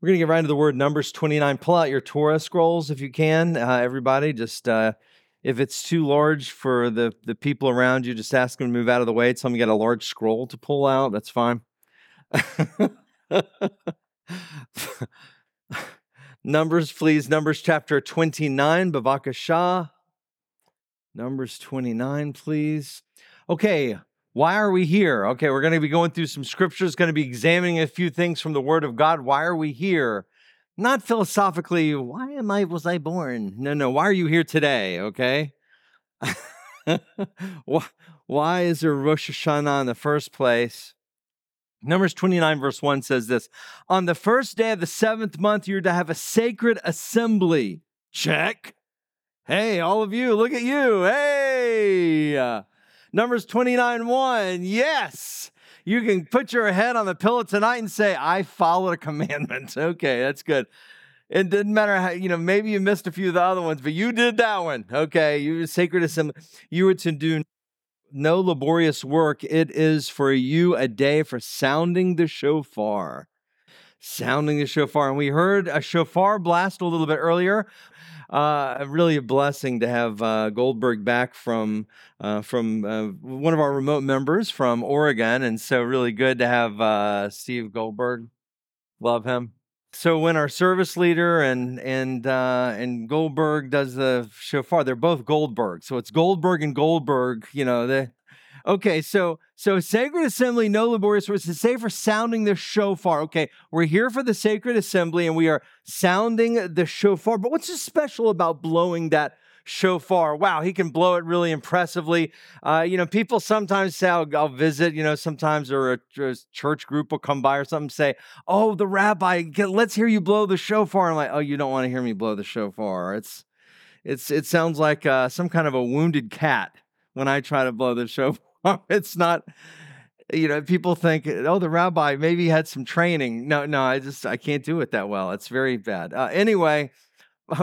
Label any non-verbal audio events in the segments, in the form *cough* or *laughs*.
We're going to get right into the word Numbers 29. Pull out your Torah scrolls if you can. Uh, everybody, just uh, if it's too large for the, the people around you, just ask them to move out of the way. Tell them you got a large scroll to pull out. That's fine. *laughs* Numbers, please. Numbers chapter 29, Bavakashah. Numbers 29, please. Okay, why are we here? Okay, we're going to be going through some scriptures, going to be examining a few things from the Word of God. Why are we here? Not philosophically, why am I was I born? No, no, why are you here today? Okay. *laughs* why is there Rosh Hashanah in the first place? Numbers 29, verse 1 says this On the first day of the seventh month, you're to have a sacred assembly. Check. Hey, all of you, look at you. Hey. Numbers 29, 1. Yes. You can put your head on the pillow tonight and say, I followed a commandment. *laughs* Okay, that's good. It didn't matter how, you know, maybe you missed a few of the other ones, but you did that one. Okay, you sacred assembly. You were to do no laborious work. It is for you a day for sounding the shofar. Sounding the shofar. And we heard a shofar blast a little bit earlier. Uh, really a blessing to have uh, Goldberg back from uh, from uh, one of our remote members from Oregon, and so really good to have uh, Steve Goldberg. Love him. So when our service leader and and uh, and Goldberg does the shofar, they're both Goldberg. So it's Goldberg and Goldberg. You know, they Okay, so so sacred assembly, no laborious words. It's say for sounding the shofar. Okay, we're here for the sacred assembly and we are sounding the shofar. But what's so special about blowing that shofar? Wow, he can blow it really impressively. Uh, you know, people sometimes say, I'll, I'll visit, you know, sometimes or a, a, church group will come by or something say, Oh, the rabbi, get, let's hear you blow the shofar. I'm like, Oh, you don't want to hear me blow the shofar. It's it's it sounds like uh, some kind of a wounded cat when I try to blow the shofar. *laughs* it's not you know people think oh the rabbi maybe had some training. No no i just i can't do it that well. It's very bad. Uh, anyway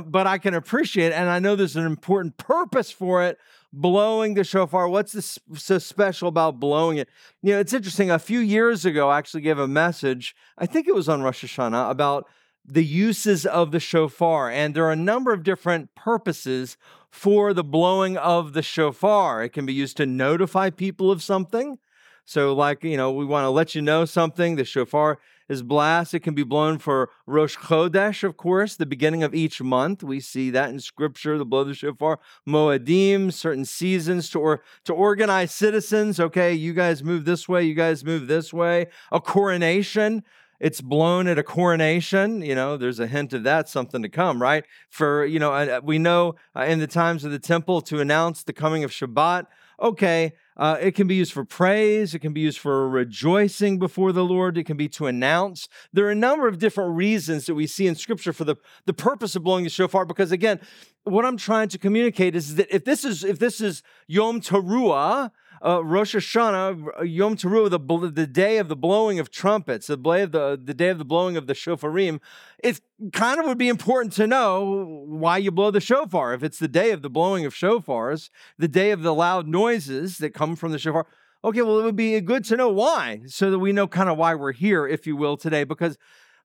but i can appreciate it and i know there's an important purpose for it blowing the shofar. What's this so special about blowing it? You know it's interesting a few years ago i actually gave a message i think it was on rosh hashanah about the uses of the shofar and there are a number of different purposes for the blowing of the shofar. It can be used to notify people of something. So, like, you know, we want to let you know something. The shofar is blast. It can be blown for Rosh Chodesh, of course, the beginning of each month. We see that in scripture, the blow of the shofar. Moedim, certain seasons to, or, to organize citizens. Okay, you guys move this way, you guys move this way. A coronation it's blown at a coronation you know there's a hint of that something to come right? For you know uh, we know uh, in the times of the temple to announce the coming of shabbat okay uh, it can be used for praise it can be used for rejoicing before the lord it can be to announce. There are a number of different reasons that we see in scripture for the, the purpose of blowing the shofar because again what i'm trying to communicate is that if this is if this is yom teruah uh, Rosh Hashanah, Yom Teruah, the, the day of the blowing of trumpets, the day of the, the day of the blowing of the shofarim, it kind of would be important to know why you blow the shofar. If it's the day of the blowing of shofars, the day of the loud noises that come from the shofar, okay, well, it would be good to know why, so that we know kind of why we're here, if you will, today, because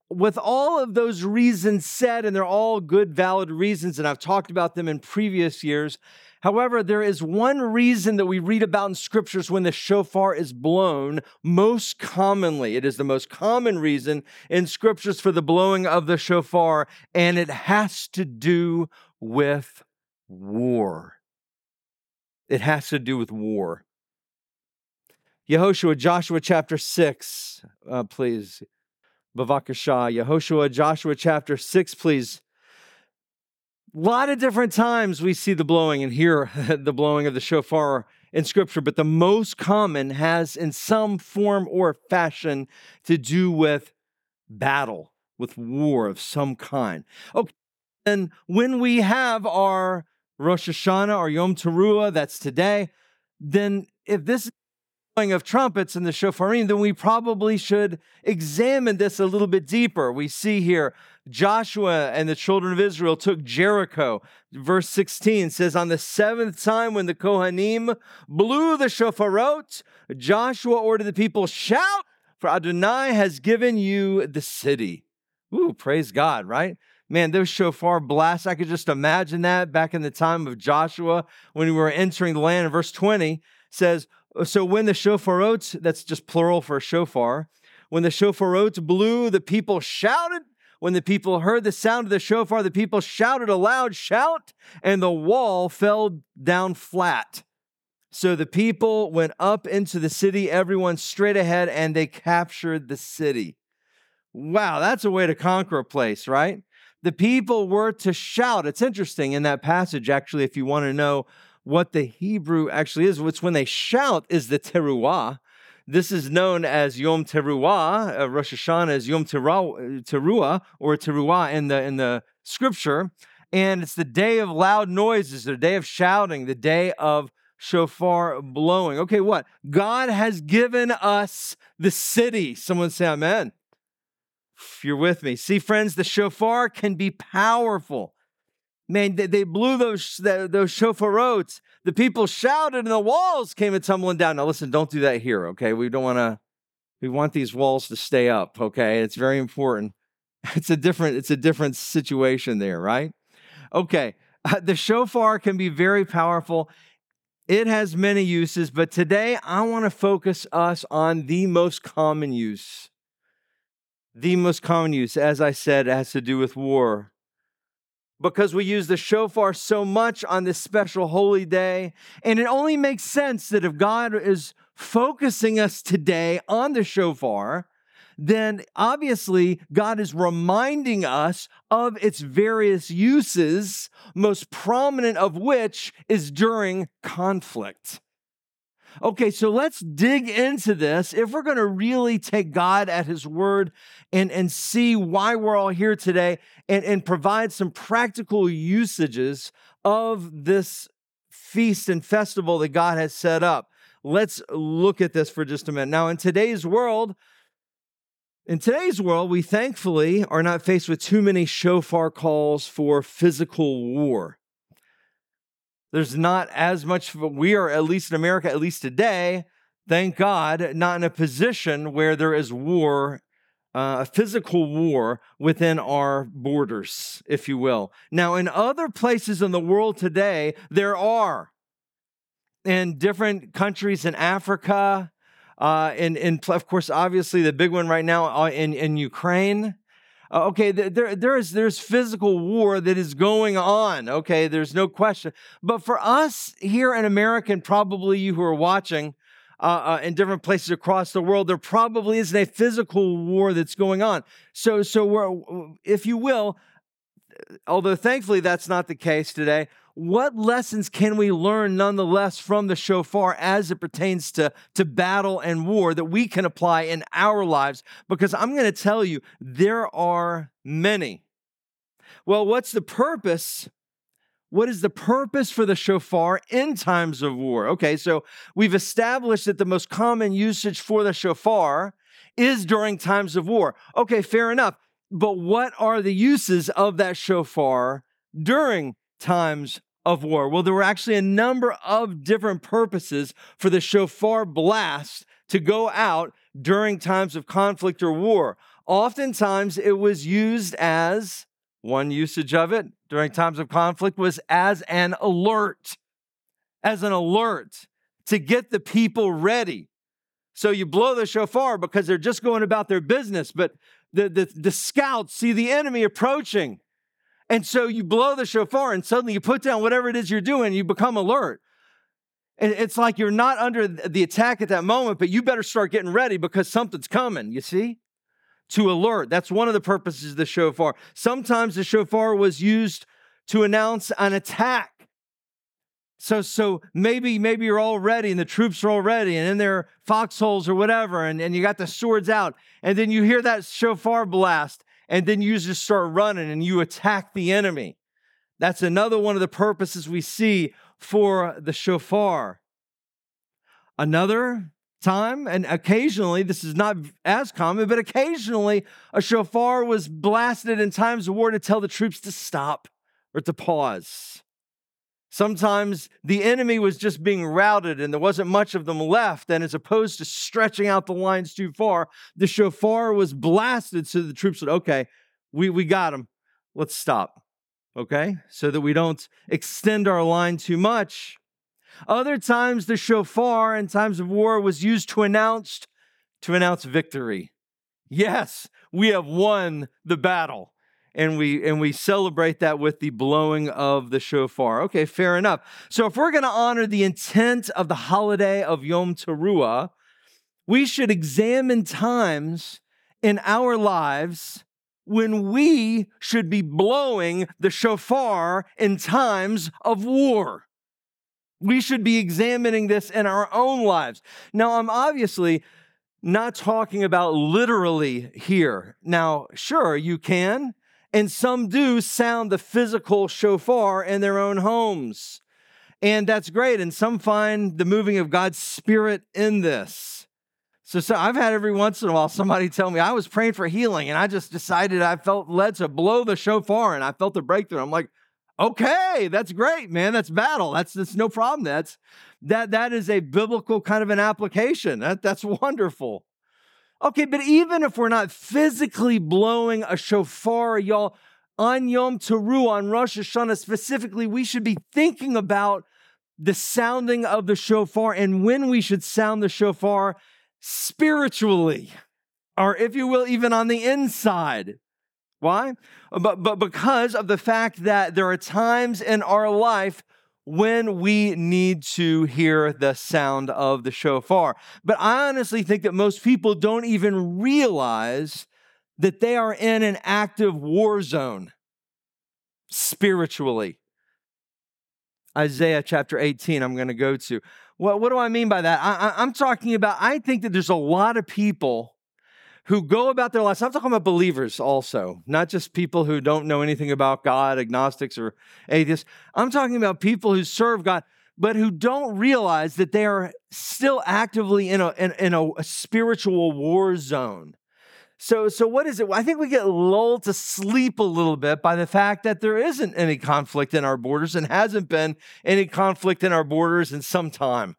with all of those reasons said, and they're all good, valid reasons, and I've talked about them in previous years. However, there is one reason that we read about in scriptures when the shofar is blown most commonly. It is the most common reason in scriptures for the blowing of the shofar, and it has to do with war. It has to do with war. Yehoshua, Joshua chapter 6, uh, please. Bavakasha, Yehoshua, Joshua chapter 6, please. A lot of different times we see the blowing and hear *laughs* the blowing of the shofar in scripture, but the most common has in some form or fashion to do with battle, with war of some kind. Okay, and when we have our Rosh Hashanah or Yom Teruah, that's today, then if this is of trumpets and the shofarim, then we probably should examine this a little bit deeper. We see here Joshua and the children of Israel took Jericho. Verse 16 says, On the seventh time when the Kohanim blew the shofarot, Joshua ordered the people, Shout, for Adonai has given you the city. Ooh, praise God, right? Man, those shofar blasts, I could just imagine that back in the time of Joshua when we were entering the land. Verse 20 says, so when the shofarot, that's just plural for shofar, when the shofarot blew, the people shouted. When the people heard the sound of the shofar, the people shouted a loud shout, and the wall fell down flat. So the people went up into the city, everyone straight ahead, and they captured the city. Wow, that's a way to conquer a place, right? The people were to shout. It's interesting in that passage, actually, if you want to know what the Hebrew actually is, which when they shout is the teruah. This is known as Yom Teruah. Uh, Rosh Hashanah is Yom Teruah Teruah or Teruah in the in the scripture, and it's the day of loud noises, the day of shouting, the day of shofar blowing. Okay, what? God has given us the city. Someone say amen. If you're with me. See, friends, the shofar can be powerful man, they, they blew those those shofarots. The people shouted, and the walls came tumbling down. Now, listen, don't do that here, okay? We don't want to. We want these walls to stay up, okay? It's very important. *laughs* It's a different. It's a different situation there, right? Okay, uh, the shofar can be very powerful. It has many uses, but today I want to focus us on the most common use. The most common use, as I said, has to do with war because we use the shofar so much on this special holy day. And it only makes sense that if God is focusing us today on the shofar, then obviously God is reminding us of its various uses, most prominent of which is during conflict. Okay, so let's dig into this. If we're going to really take God at His word and, and see why we're all here today and, and provide some practical usages of this feast and festival that God has set up, let's look at this for just a minute. Now, in today's world, in today's world, we thankfully are not faced with too many shofar calls for physical war. There's not as much, we are, at least in America, at least today, thank God, not in a position where there is war, uh, a physical war within our borders, if you will. Now, in other places in the world today, there are. In different countries in Africa, uh, in, in, of course, obviously the big one right now uh, in, in Ukraine, uh, okay, there, there is, there's physical war that is going on. Okay, there's no question. But for us here in America, and probably you who are watching uh, uh, in different places across the world, there probably isn't a physical war that's going on. So, so if you will, although thankfully that's not the case today, what lessons can we learn nonetheless from the shofar as it pertains to, to battle and war that we can apply in our lives? Because I'm going to tell you, there are many. Well, what's the purpose? What is the purpose for the shofar in times of war? Okay, so we've established that the most common usage for the shofar is during times of war. Okay, fair enough. But what are the uses of that shofar during times of war? Well, there were actually a number of different purposes for the shofar blast to go out during times of conflict or war. Oftentimes, it was used as one usage of it during times of conflict was as an alert, as an alert to get the people ready. So you blow the shofar because they're just going about their business, but the, the, the scouts see the enemy approaching. And so you blow the shofar and suddenly you put down whatever it is you're doing, you become alert. And it's like you're not under the attack at that moment, but you better start getting ready because something's coming, you see? To alert. That's one of the purposes of the shofar. Sometimes the shofar was used to announce an attack. So, so maybe, maybe you're all ready and the troops are all ready and in their foxholes or whatever, and, and you got the swords out, and then you hear that shofar blast, and then you just start running and you attack the enemy. That's another one of the purposes we see for the shofar. Another time, and occasionally, this is not as common, but occasionally a shofar was blasted in times of war to tell the troops to stop or to pause. Sometimes the enemy was just being routed and there wasn't much of them left. And as opposed to stretching out the lines too far, the shofar was blasted so the troops would, okay, we, we got them. Let's stop. Okay? So that we don't extend our line too much. Other times the shofar in times of war was used to announce to announce victory. Yes, we have won the battle and we and we celebrate that with the blowing of the shofar. Okay, fair enough. So if we're going to honor the intent of the holiday of Yom Teruah, we should examine times in our lives when we should be blowing the shofar in times of war. We should be examining this in our own lives. Now, I'm obviously not talking about literally here. Now, sure, you can and some do sound the physical shofar in their own homes. And that's great. And some find the moving of God's Spirit in this. So, so I've had every once in a while somebody tell me I was praying for healing and I just decided I felt led to blow the shofar and I felt a breakthrough. I'm like, okay, that's great, man. That's battle. That's that's no problem. That's that that is a biblical kind of an application. That, that's wonderful. Okay, but even if we're not physically blowing a shofar, y'all, on Yom Teruah, on Rosh Hashanah specifically, we should be thinking about the sounding of the shofar and when we should sound the shofar spiritually, or if you will, even on the inside. Why? But, but because of the fact that there are times in our life when we need to hear the sound of the shofar. But I honestly think that most people don't even realize that they are in an active war zone spiritually. Isaiah chapter 18, I'm going to go to. What, what do I mean by that? I, I'm talking about, I think that there's a lot of people who go about their lives. I'm talking about believers also, not just people who don't know anything about God, agnostics or atheists. I'm talking about people who serve God, but who don't realize that they are still actively in a, in, in a, spiritual war zone. So, so what is it? I think we get lulled to sleep a little bit by the fact that there isn't any conflict in our borders and hasn't been any conflict in our borders in some time,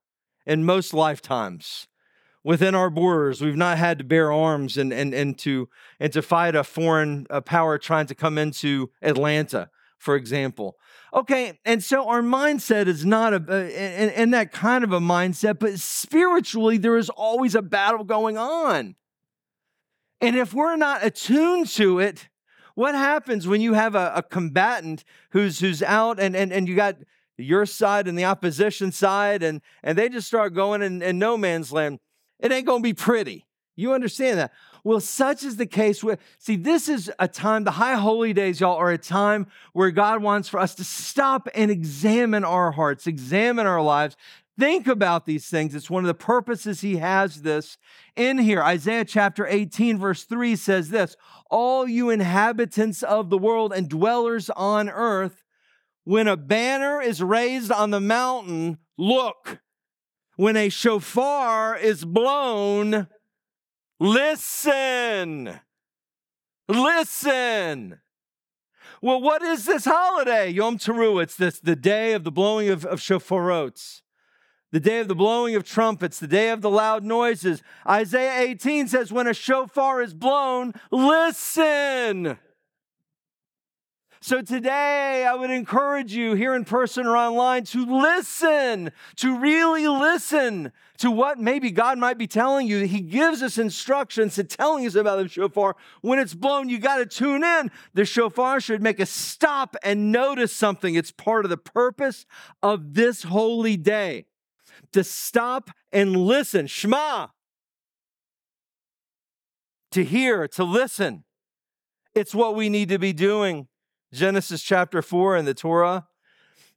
in most lifetimes within our borders. We've not had to bear arms and, and, and, to, and to fight a foreign uh, power trying to come into Atlanta, for example. Okay, and so our mindset is not a, uh, in, in that kind of a mindset, but spiritually, there is always a battle going on. And if we're not attuned to it, what happens when you have a, a combatant who's who's out and, and, and you got your side and the opposition side and, and they just start going in, in no man's land? It ain't to be pretty. You understand that? Well, such is the case with, see, this is a time, the high holy days, y'all, are a time where God wants for us to stop and examine our hearts, examine our lives, think about these things. It's one of the purposes He has this in here. Isaiah chapter 18, verse 3 says this All you inhabitants of the world and dwellers on earth, when a banner is raised on the mountain, look when a shofar is blown, listen. Listen. Well, what is this holiday? Yom Teruah. It's this the day of the blowing of, of shofarots. the day of the blowing of trumpets, the day of the loud noises. Isaiah 18 says, When a shofar is blown, listen. So today, I would encourage you here in person or online to listen, to really listen to what maybe God might be telling you. He gives us instructions to telling us about the shofar. When it's blown, you got to tune in. The shofar should make us stop and notice something. It's part of the purpose of this holy day to stop and listen. Shema. To hear, to listen. It's what we need to be doing. Genesis chapter 4 in the Torah,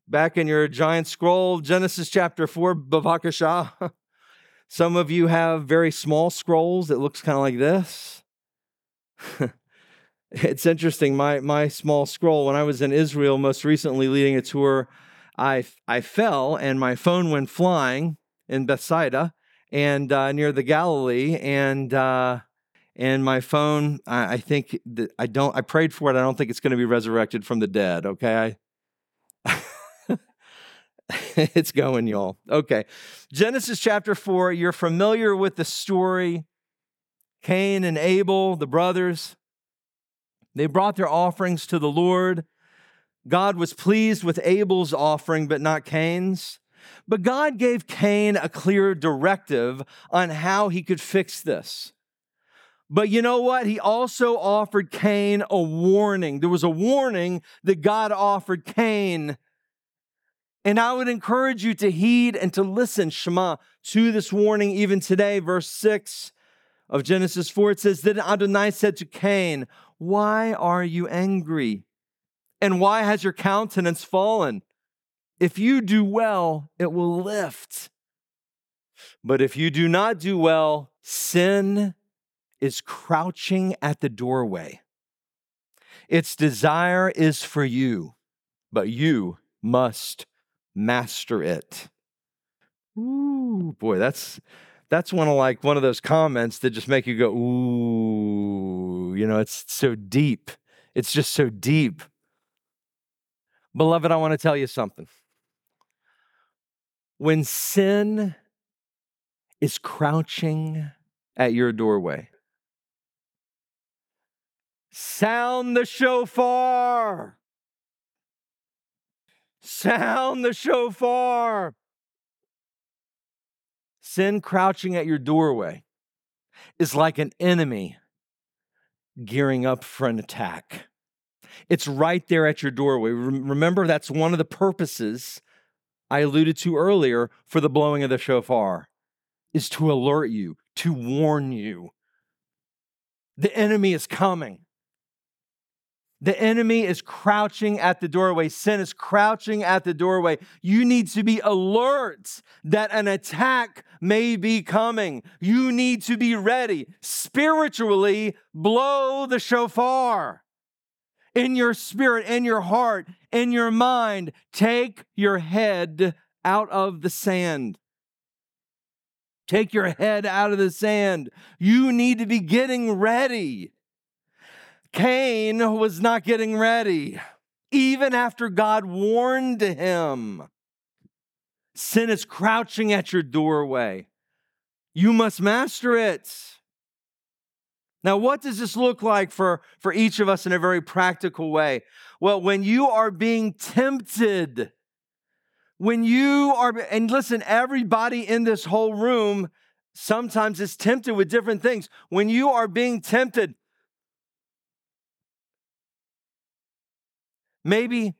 back in your giant scroll, Genesis chapter 4, Bavakashah. *laughs* Some of you have very small scrolls that looks kind of like this. *laughs* it's interesting. My, my small scroll, when I was in Israel most recently leading a tour, I, I fell and my phone went flying in Bethsaida and uh, near the Galilee. And uh, and my phone I, I think that i don't i prayed for it i don't think it's going to be resurrected from the dead okay? *laughs* It's going y'all. Okay. Genesis chapter 4 you're familiar with the story. Cain and abel the brothers they brought their offerings to the lord. God was pleased with abel's offering but not cain's. But god gave cain a clear directive on how he could fix this but you know what? He also offered Cain a warning. There was a warning that God offered Cain. And I would encourage you to heed and to listen, Shema, to this warning even today. Verse 6 of Genesis 4, it says, Then Adonai said to Cain, Why are you angry? And why has your countenance fallen? If you do well, it will lift. But if you do not do well, sin is crouching at the doorway. Its desire is for you, but you must master it. Ooh, boy, that's that's one of like one of those comments that just make you go, ooh, you know, it's so deep. It's just so deep. Beloved, I want to tell you something. When sin is crouching at your doorway, Sound the shofar. Sound the shofar. Sin crouching at your doorway is like an enemy gearing up for an attack. It's right there at your doorway. Remember, that's one of the purposes I alluded to earlier for the blowing of the shofar is to alert you, to warn you. The enemy is coming. The enemy is crouching at the doorway. Sin is crouching at the doorway. You need to be alert that an attack may be coming. You need to be ready. Spiritually, blow the shofar. In your spirit, in your heart, in your mind, take your head out of the sand. Take your head out of the sand. You need to be getting ready. Cain was not getting ready, even after God warned him. Sin is crouching at your doorway. You must master it. Now, what does this look like for, for each of us in a very practical way? Well, when you are being tempted, when you are, and listen, everybody in this whole room sometimes is tempted with different things. When you are being tempted, Maybe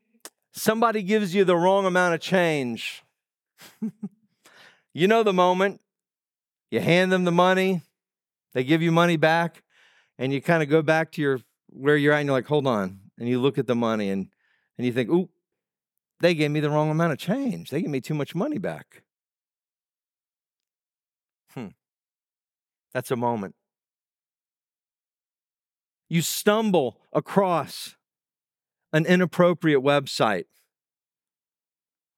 somebody gives you the wrong amount of change. *laughs* you know the moment. You hand them the money, they give you money back, and you kind of go back to your where you're at and you're like, hold on. And you look at the money and and you think, ooh, they gave me the wrong amount of change. They gave me too much money back. Hmm. That's a moment. You stumble across an inappropriate website.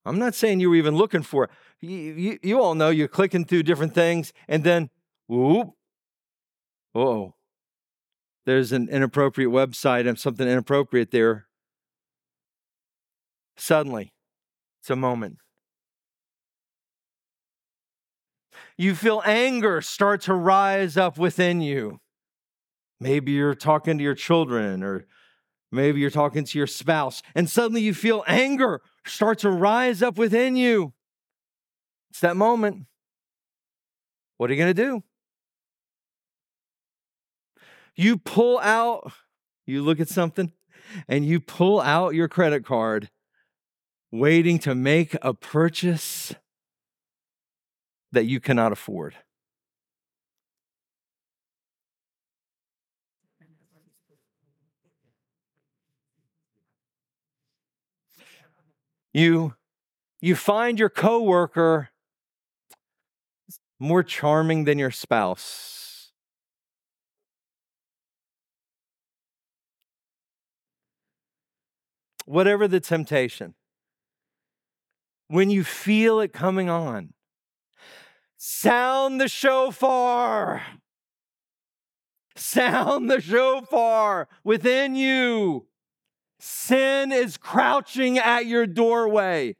I'm not saying you were even looking for it. You, you, you all know you're clicking through different things, and then, whoop, oh, there's an inappropriate website and something inappropriate there. Suddenly, it's a moment. you feel anger start to rise up within you. Maybe you're talking to your children, or maybe you're talking to your spouse, and suddenly you feel anger start to rise up within you. It's that moment. What are you going to do? You pull out, you look at something, and you pull out your credit card, waiting to make a purchase that you cannot afford. You, you find your coworker more charming than your spouse. Whatever the temptation, when you feel it coming on, sound the shofar. Sound the shofar within you. Sin is crouching at your doorway.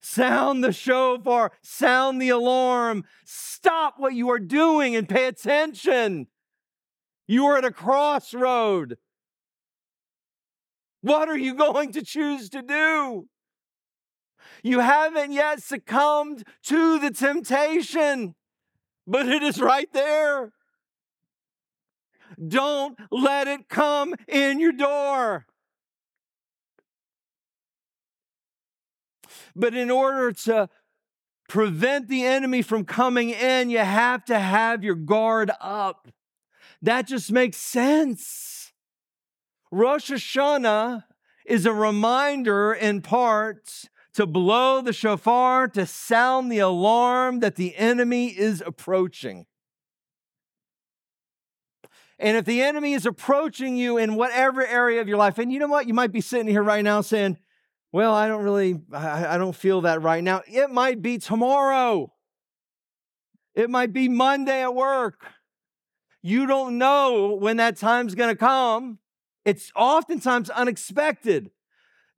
Sound the shofar, sound the alarm. Stop what you are doing and pay attention. You are at a crossroad. What are you *laughs* going to choose to do? You haven't yet succumbed to the temptation, but it is right there. Don't let it come in your door. But in order to prevent the enemy from coming in, you have to have your guard up. That just makes sense. Rosh Hashanah is a reminder in part to blow the shofar, to sound the alarm that the enemy is approaching. And if the enemy is approaching you in whatever area of your life, and you know what? You might be sitting here right now saying, well, I don't really, I, I don't feel that right now. It might be tomorrow. It might be Monday at work. You don't know when that time's going to come. It's oftentimes unexpected.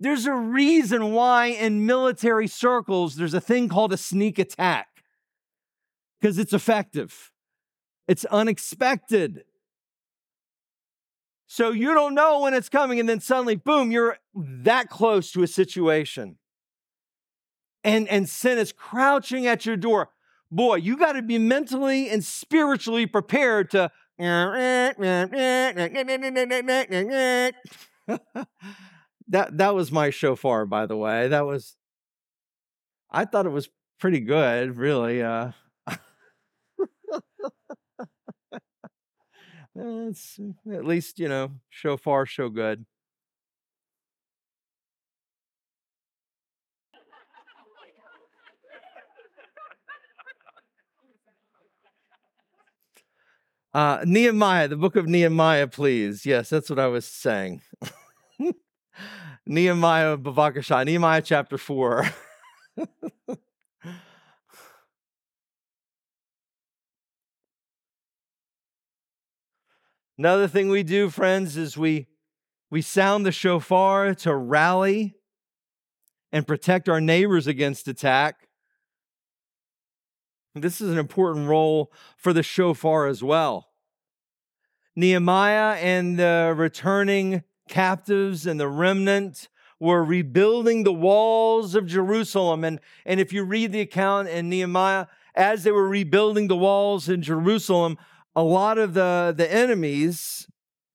There's a reason why in military circles there's a thing called a sneak attack because it's effective, it's unexpected. So you don't know when it's coming, and then suddenly, boom, you're that close to a situation. And, and sin is crouching at your door. Boy, you got to be mentally and spiritually prepared to. *laughs* that that was my shofar, by the way. That was. I thought it was pretty good, really. Uh, it's at least, you know, show far, show good. Uh, Nehemiah, the book of Nehemiah, please. Yes, that's what I was saying. *laughs* Nehemiah Bavakashah, Nehemiah chapter 4. *laughs* Another thing we do, friends, is we, we sound the shofar to rally and protect our neighbors against attack. This is an important role for the shofar as well. Nehemiah and the returning captives and the remnant were rebuilding the walls of Jerusalem. And, and if you read the account in Nehemiah, as they were rebuilding the walls in Jerusalem, a lot of the, the enemies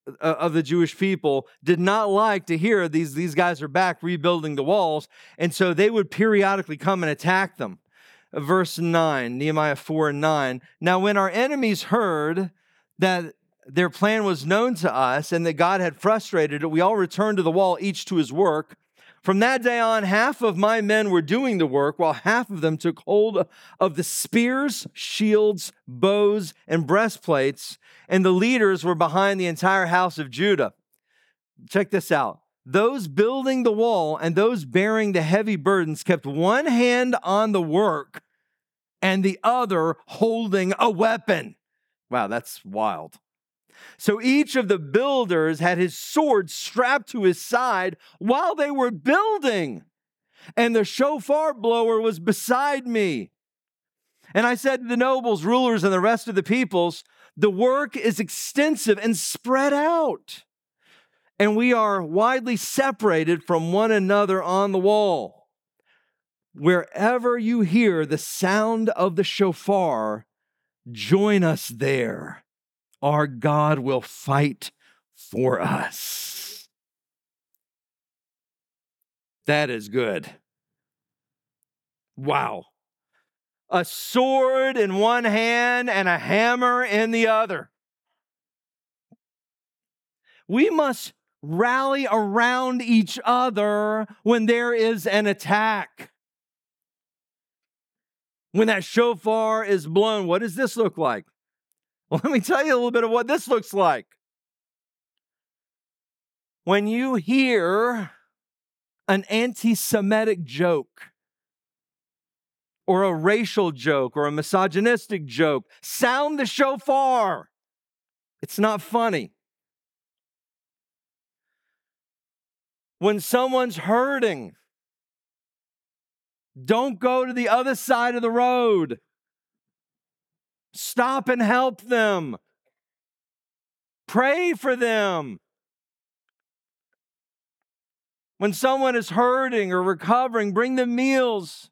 uh, of the Jewish people did not like to hear these, these guys are back rebuilding the walls. And so they would periodically come and attack them. Verse 9, Nehemiah 4 and 9. Now, when our enemies heard that their plan was known to us and that God had frustrated it, we all returned to the wall, each to his work. From that day on, half of my men were doing the work, while half of them took hold of the spears, shields, bows, and breastplates, and the leaders were behind the entire house of Judah. Check this out. Those building the wall and those bearing the heavy burdens kept one hand on the work and the other holding a weapon. Wow, that's wild. So each of the builders had his sword strapped to his side while they were building. And the shofar blower was beside me. And I said to the nobles, rulers, and the rest of the peoples, the work is extensive and spread out, and we are widely separated from one another on the wall. Wherever you hear the sound of the shofar, join us there. Our God will fight for us. That is good. Wow. A sword in one hand and a hammer in the other. We must rally around each other when there is an attack. When that shofar is blown, what does this look like? Well, let me tell you a little bit of what this looks like. When you hear an anti Semitic joke, or a racial joke, or a misogynistic joke, sound the shofar. It's not funny. When someone's hurting, don't go to the other side of the road. Stop and help them. Pray for them. When someone is hurting or recovering, bring them meals.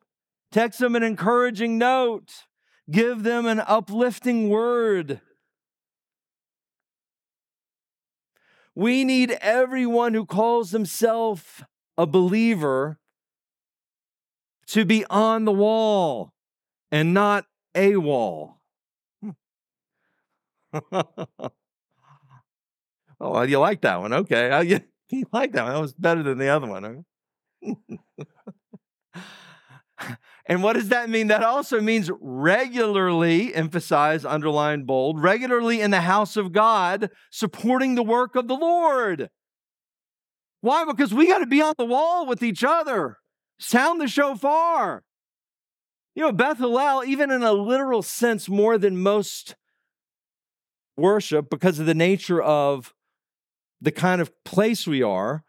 Text them an encouraging note. Give them an uplifting word. We need everyone who calls himself a believer to be on the wall and not a wall. *laughs* oh, you like that one? Okay. Oh, you, *laughs* you like that one. That was better than the other one. *laughs* and what does that mean? That also means regularly, emphasize, underline, bold, regularly in the house of God, supporting the work of the Lord. Why? Because we got to be on the wall with each other, sound the shofar. You know, Beth Hallel, even in a literal sense, more than most worship because of the nature of the kind of place we are.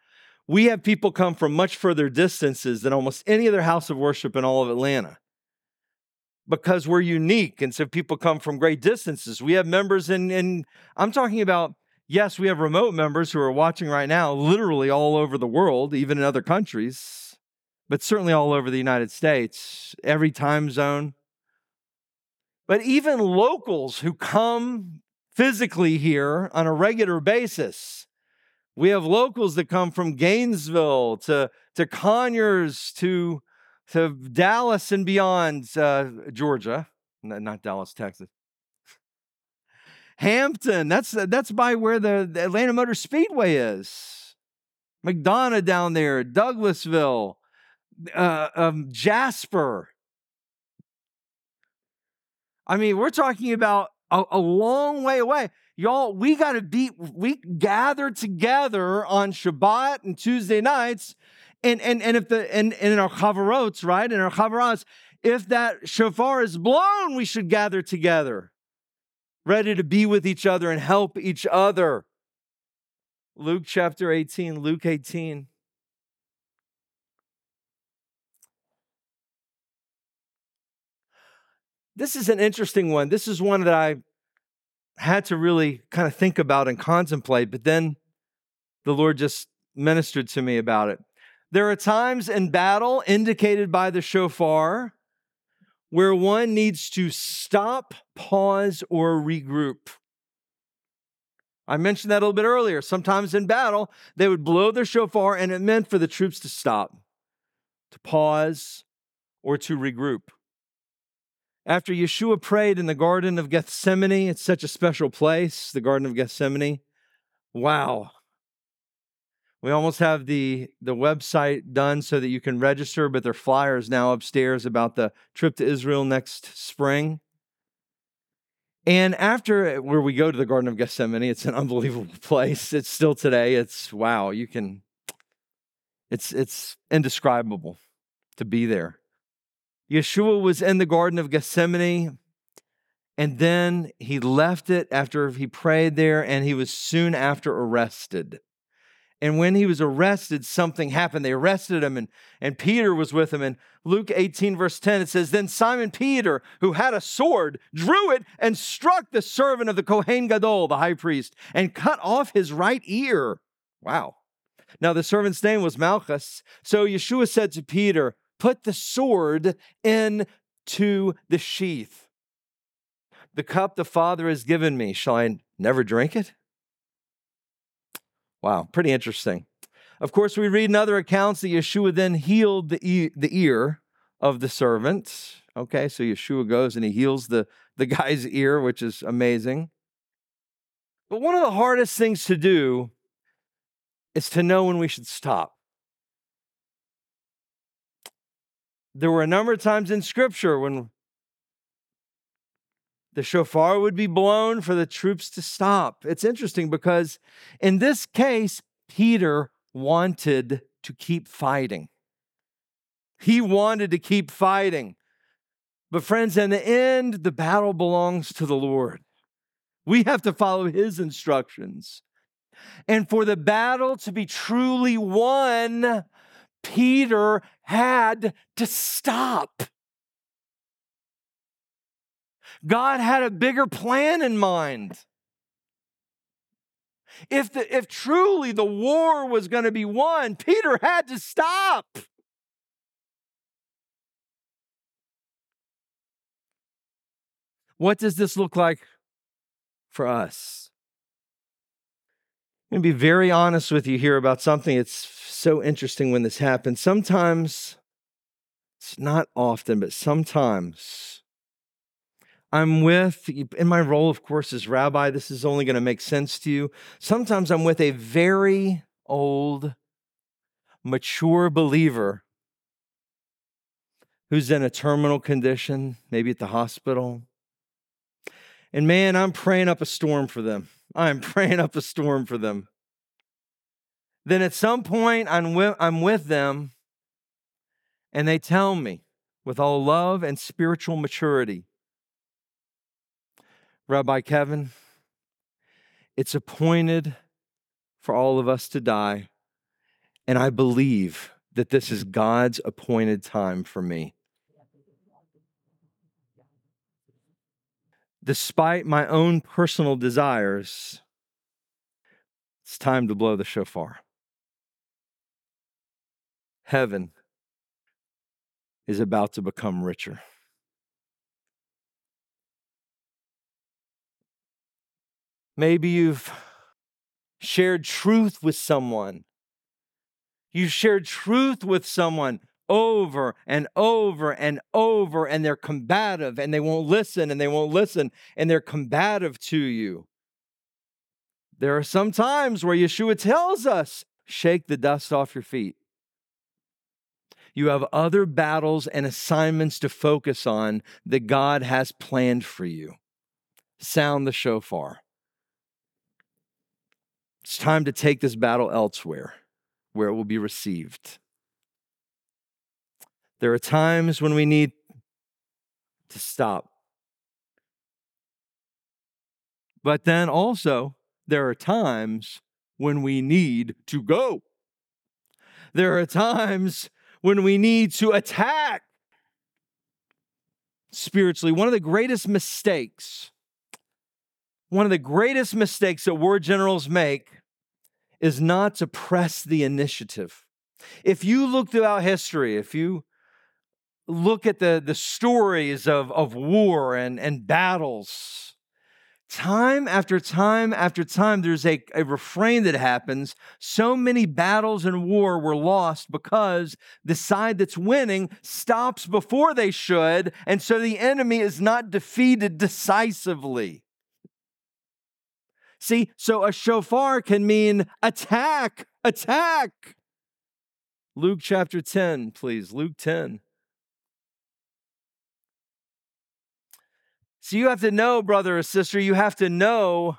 We have people come from much further distances than almost any other house of worship in all of Atlanta because we're unique. And so people come from great distances. We have members in, in I'm talking about, yes, we have remote members who are watching right now, literally all over the world, even in other countries, but certainly all over the United States, every time zone. But even locals who come physically here on a regular basis. We have locals that come from Gainesville to, to Conyers to, to Dallas and beyond, uh, Georgia, not Dallas, Texas. Hampton, that's, that's by where the, the Atlanta Motor Speedway is. McDonough down there, Douglasville, uh, um, Jasper. I mean, we're talking about a, a long way away. Y'all, we got to be, we gather together on Shabbat and Tuesday nights. And, and, and if the, and, and in our chavarot, right? In our chavaras, if that shofar is blown, we should gather together, ready to be with each other and help each other. Luke chapter 18, Luke 18. This is an interesting one. This is one that I had to really kind of think about and contemplate, but then the Lord just ministered to me about it. There are times in battle indicated by the shofar where one needs to stop, pause, or regroup. I mentioned that a little bit earlier. Sometimes in battle, they would blow their shofar, and it meant for the troops to stop, to pause, or to regroup. After Yeshua prayed in the Garden of Gethsemane, it's such a special place, the Garden of Gethsemane. Wow. We almost have the, the website done so that you can register, but there are flyers now upstairs about the trip to Israel next spring. And after where we go to the Garden of Gethsemane, it's an *laughs* unbelievable place. It's still today. It's wow, you can it's it's indescribable to be there. Yeshua was in the Garden of Gethsemane, and then he left it after he prayed there, and he was soon after arrested. And when he was arrested, something happened. They arrested him, and, and Peter was with him. And Luke 18, verse 10, it says, Then Simon Peter, who had a sword, drew it and struck the servant of the Kohen Gadol, the high priest, and cut off his right ear. Wow. Now the servant's name was Malchus. So Yeshua said to Peter, Put the sword into the sheath. The cup the Father has given me, shall I never drink it? Wow, pretty interesting. Of course, we read in other accounts that Yeshua then healed the, e- the ear of the servant. Okay, so Yeshua goes and he heals the, the guy's ear, which is amazing. But one of the hardest things to do is to know when we should stop. There were a number of times in Scripture when the shofar would be blown for the troops to stop. It's interesting because in this case, Peter wanted to keep fighting. He wanted to keep fighting. But, friends, in the end, the battle belongs to the Lord. We have to follow his instructions. And for the battle to be truly won, Peter had to stop. God had a bigger plan in mind. If, the, if truly the war was going to be won, Peter had to stop. What does this look like for us? I'm going to be very honest with you here about something. It's so interesting when this happens. Sometimes, it's not often, but sometimes I'm with, in my role, of course, as rabbi, this is only going to make sense to you. Sometimes I'm with a very old, mature believer who's in a terminal condition, maybe at the hospital. And man, I'm praying up a storm for them. I'm praying up a storm for them. Then at some point, I'm with, I'm with them, and they tell me with all love and spiritual maturity Rabbi Kevin, it's appointed for all of us to die, and I believe that this is God's appointed time for me. Despite my own personal desires, it's time to blow the shofar. Heaven is about to become richer. Maybe you've shared truth with someone. You've shared truth with someone over and over and over, and they're combative and they won't listen and they won't listen and they're combative to you. There are some times where Yeshua tells us, shake the dust off your feet. You have other battles and assignments to focus on that God has planned for you. Sound the shofar. It's time to take this battle elsewhere where it will be received. There are times when we need to stop. But then also, there are times when we need to go. There are times when we need to attack spiritually. One of the greatest mistakes, one of the greatest mistakes that war generals make is not to press the initiative. If you look throughout history, if you look at the, the stories of, of war and, and battles, time after time after time, there's a, a refrain that happens. So many battles and war were lost because the side that's winning stops before they should, and so the enemy is not defeated decisively. See, so a shofar can mean attack, attack. Luke chapter 10, please. Luke 10. So you have to know, brother or sister, you have to know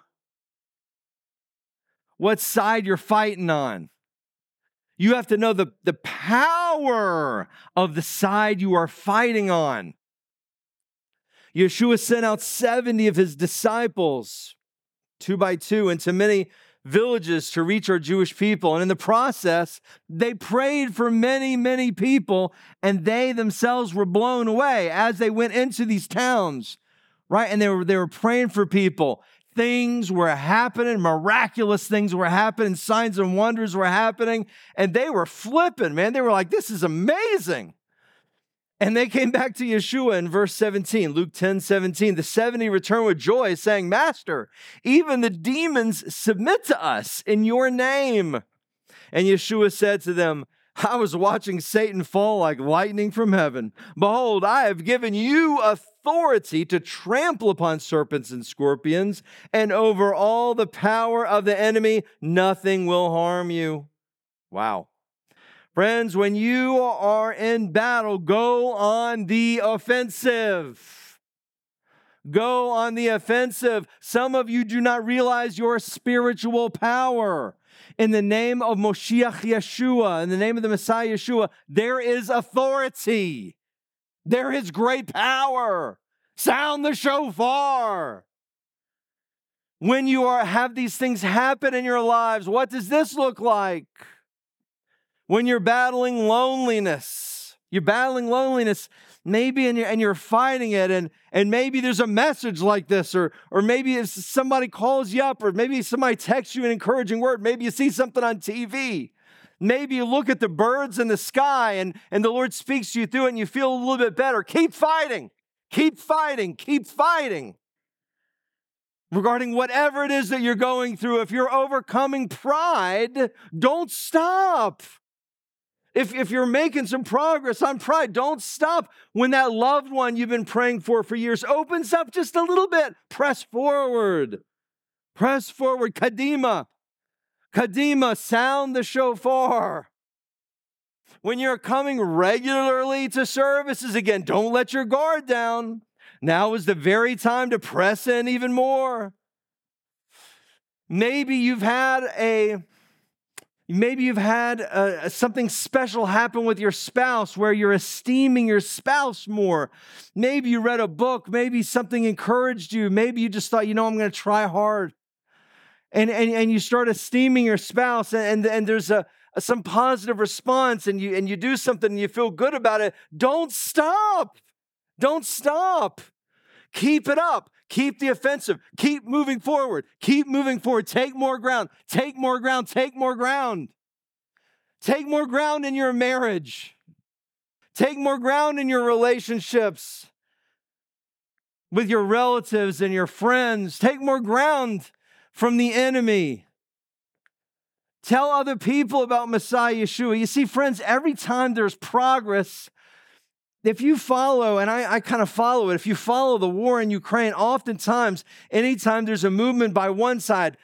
what side you're fighting on. You have to know the, the power of the side you are fighting on. Yeshua sent out 70 of his disciples two by two into many villages to reach our Jewish people. And in the process, they prayed for many, many people, and they themselves were blown away as they went into these towns, right? And they were, they were praying for people. Things were happening, miraculous things were happening, signs and wonders were happening, and they were flipping, man. They were like, this is amazing. And they came back to Yeshua in verse 17, Luke 10 17. The 70 returned with joy, saying, Master, even the demons submit to us in your name. And Yeshua said to them, I was watching Satan fall like lightning from heaven. Behold, I have given you authority to trample upon serpents and scorpions, and over all the power of the enemy, nothing will harm you. Wow. Friends, when you are in battle, go on the offensive. Go on the offensive. Some of you do not realize your spiritual power. In the name of Moshiach Yeshua, in the name of the Messiah Yeshua, there is authority. There is great power. Sound the shofar. When you are have these things happen in your lives, what does this look like? when you're battling loneliness. You're battling loneliness, maybe, and you're, and you're fighting it, and, and maybe there's a message like this, or, or maybe if somebody calls you up, or maybe somebody texts you an encouraging word, maybe you see something on TV. Maybe you look at the birds in the sky and, and the Lord speaks to you through it and you feel a little bit better. Keep fighting, keep fighting, keep fighting regarding whatever it is that you're going through. If you're overcoming pride, don't stop. If, if you're making some progress on pride, don't stop when that loved one you've been praying for for years opens up just a little bit. Press forward. Press forward. Kadima. Kadima, sound the shofar. When you're coming regularly to services again, don't let your guard down. Now is the very time to press in even more. Maybe you've had a Maybe you've had uh, something special happen with your spouse where you're esteeming your spouse more. Maybe you read a book. Maybe something encouraged you. Maybe you just thought, you know, I'm going to try hard. And, and, and you start esteeming your spouse, and, and, there's a, some positive response, and you, and you do something and you feel good about it. Don't stop. Don't stop. Keep it up. Keep the offensive. Keep moving forward. Keep moving forward. Take more ground. Take more ground. Take more ground. Take more ground in your marriage. Take more ground in your relationships with your relatives and your friends. Take more ground from the enemy. Tell other people about Messiah Yeshua. You see, friends, every time there's progress, if you follow, and I, I kind of follow it, if you follow the war in Ukraine, oftentimes, anytime there's a movement by one side,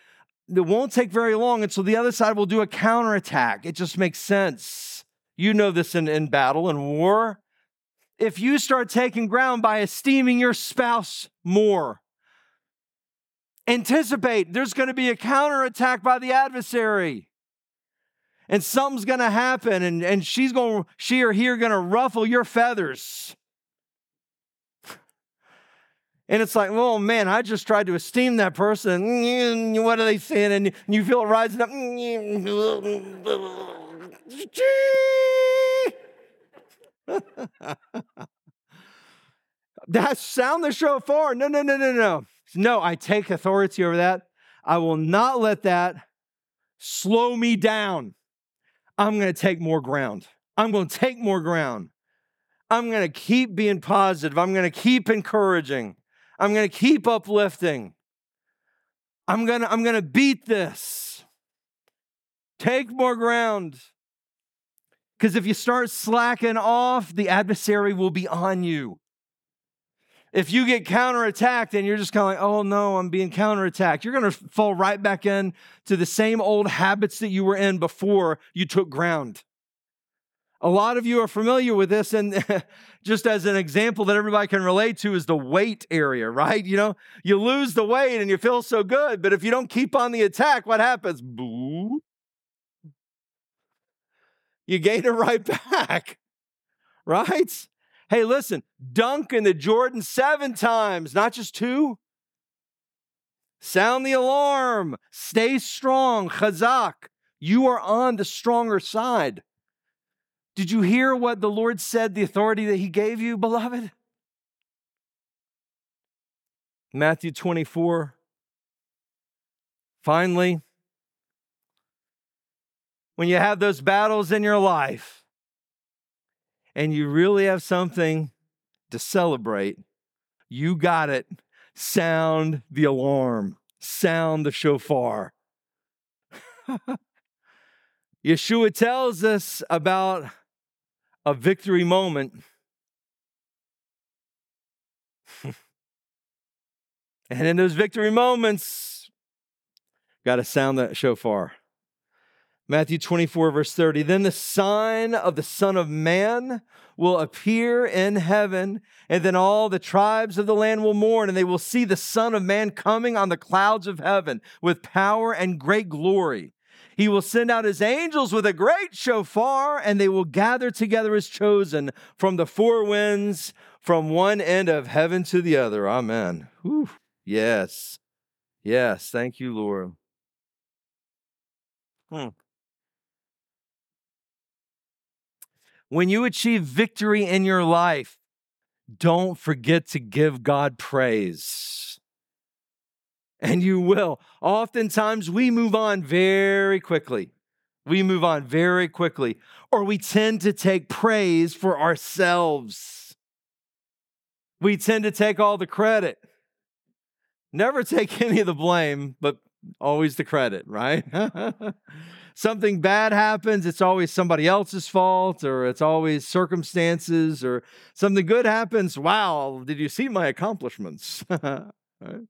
it won't take very long until the other side will do a counterattack. It just makes sense. You know this in, in battle and war. If you start taking ground by esteeming your spouse more, anticipate there's going to be a counterattack by the adversary. And something's gonna happen and, and she's gonna she or he are gonna ruffle your feathers. And it's like oh man i just tried to esteem that person. What are they saying? And you feel it rising up. *laughs* That sound the shofar no no no no no no i take authority over that i will not let that slow me down I'm going to take more ground. I'm going to take more ground. I'm going to keep being positive. I'm going to keep encouraging. I'm going to keep uplifting. I'm going to I'm going to beat this. Take more ground. Because if you start slacking off, the adversary will be on you. If you get counterattacked and you're just kind of like, oh no, I'm being counterattacked, you're going to fall right back in to the same old habits that you were in before you took ground. A lot of you are familiar with this, and *laughs* just as an example that everybody can relate to is the weight area, right? You know, you lose the weight and you feel so good, but if you don't keep on the attack, what happens? Boo. You gain it right *laughs* back, right? Hey, listen, dunk in the Jordan seven times, not just two. Sound the alarm. Stay strong. Chazak. You are on the stronger side. Did you hear what the Lord said, the authority that He gave you, beloved? Matthew 24. Finally, when you have those battles in your life and you really have something to celebrate, you got it. Sound the alarm, sound the shofar. *laughs* Yeshua tells us about a victory moment. *laughs* and in those victory moments, got to sound that shofar. Matthew 24, verse 30. Then the sign of the Son of Man will appear in heaven, and then all the tribes of the land will mourn, and they will see the Son of Man coming on the clouds of heaven with power and great glory. He will send out his angels with a great shofar, and they will gather together his chosen from the four winds, from one end of heaven to the other. Amen. Whew. Yes. Yes. Thank you, Lord. Hmm. When you achieve victory in your life, don't forget to give God praise. And you will. Oftentimes, we move on very quickly. We move on very quickly, or we tend to take praise for ourselves. We tend to take all the credit. Never take *laughs* any of the blame, but always the credit, right? *laughs* something bad happens, it's always somebody else's fault, or it's always circumstances, or something good happens. Wow, did you see my accomplishments? *laughs* right?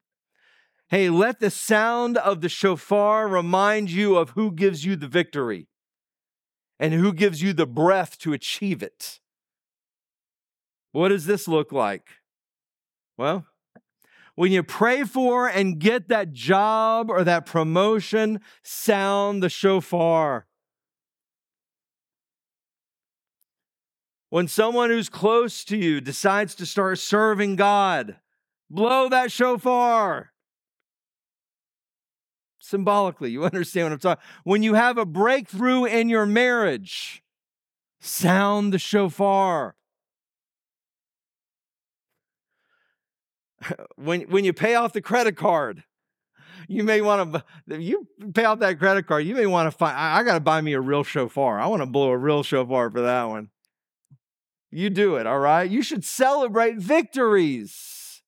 Hey, let the sound of the shofar remind you of who gives you the victory and who gives you the breath to achieve it. What does this look like? Well, when you pray for and get that job or that promotion, sound the shofar. When someone who's close to you decides to start serving God, blow that shofar. Symbolically, you *laughs* understand what I'm talking. When you have a breakthrough in your marriage, sound the shofar. *laughs* when when you pay off the credit card, you may want to you pay off that credit card. You may want to find. I, I got to buy me a real shofar. I want to blow a real shofar for that one. You do it, all right. You should celebrate victories,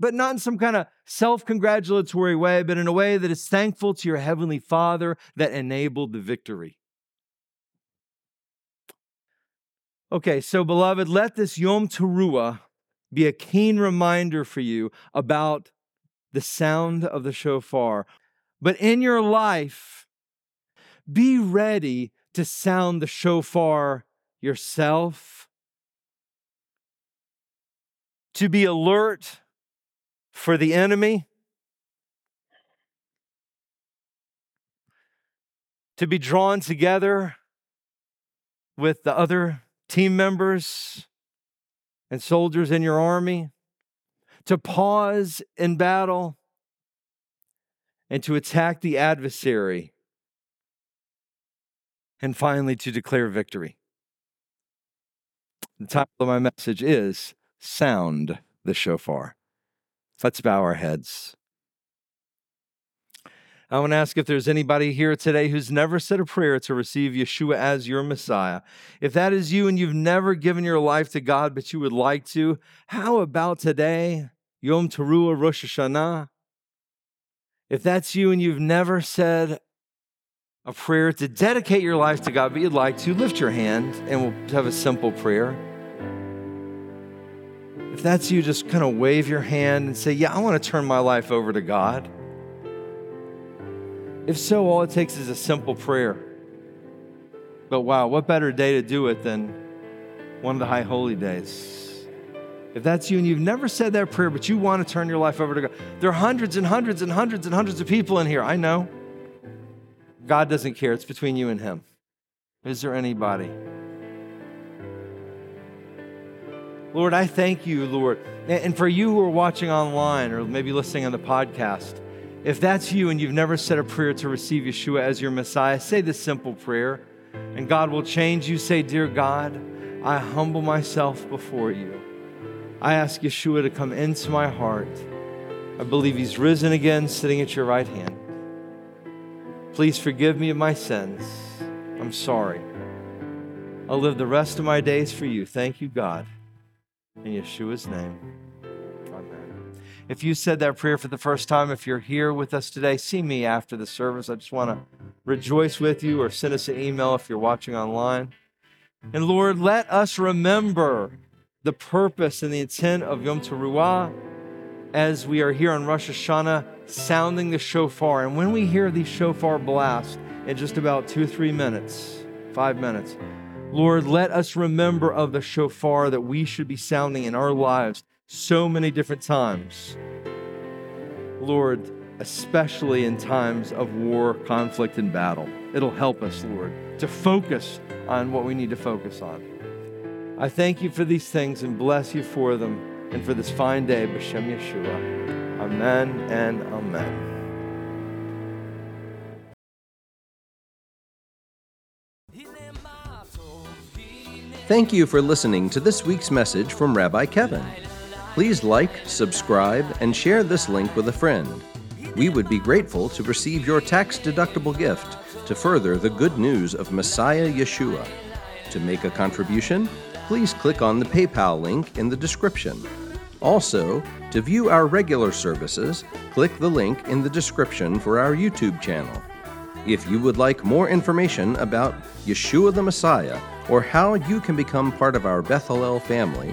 but not in some kind of self-congratulatory way, but in a way that is thankful to your heavenly Father that enabled the victory. Okay, so beloved, let this Yom Teruah be a keen reminder for you about the sound of the shofar. But in your life, be ready to sound the shofar yourself, to be alert for the enemy, to be drawn together with the other team members and soldiers in your army, to pause in battle, and to attack the adversary, and finally to declare victory. The title of my message is Sound the Shofar. Let's bow our heads. I want to ask if there's anybody here today who's never said a prayer to receive Yeshua as your Messiah. If that is you and you've never given your life to God, but you would like to, how about today, Yom Teruah Rosh Hashanah? If that's you and you've never said a prayer to dedicate your life to God, but you'd like to, lift your hand and we'll have a simple prayer. If that's you, just kind of wave your hand and say, Yeah, I want to turn my life over to God. If so, all it takes is a simple prayer. But wow, what better day to do it than one of the high holy days? If that's you and you've never said that prayer, but you want to turn your life over to God, there are hundreds and hundreds and hundreds and hundreds of people in here. I know. God doesn't care. It's between you and Him. Is there anybody? Lord, I thank you, Lord. And for you who are watching online or maybe listening on the podcast, If that's you and you've never said a prayer to receive Yeshua as your Messiah, say this simple prayer and God will change you. Say, Dear God, I humble myself before you. I ask Yeshua to come into my heart. I believe He's risen again, sitting at your right hand. Please forgive me of my sins. I'm sorry. I'll live the rest of my days for you. Thank you, God. In Yeshua's name. If you said that prayer for the first time, if you're here with us today, see me after the service. I just want to rejoice with you or send us an email if you're watching online. And Lord, let us remember the purpose and the intent of Yom Teruah as we are here on Rosh Hashanah sounding the shofar. And when we hear the shofar blast in just about two three minutes, five minutes, Lord, let us remember of the shofar that we should be sounding in our lives so many different times. Lord, especially in times of war, conflict, and battle. It'll help us, Lord, to focus on what we need to focus on. I thank you for these things and bless you for them and for this fine day, B'Shem Yeshua. Amen and amen. Thank you for listening to this week's message from Rabbi Kevin. Please like, subscribe, and share this link with a friend. We would be grateful to receive your tax deductible gift to further the good news of Messiah Yeshua. To make a contribution, please click on the PayPal link in the description. Also, to view our regular services, click the link in the description for our YouTube channel. If you would like more information about Yeshua the Messiah or how you can become part of our Beth Hallel family,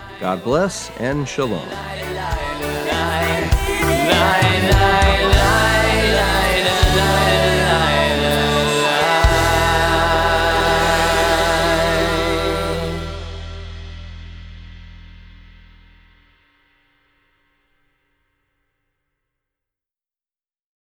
God bless and shalom.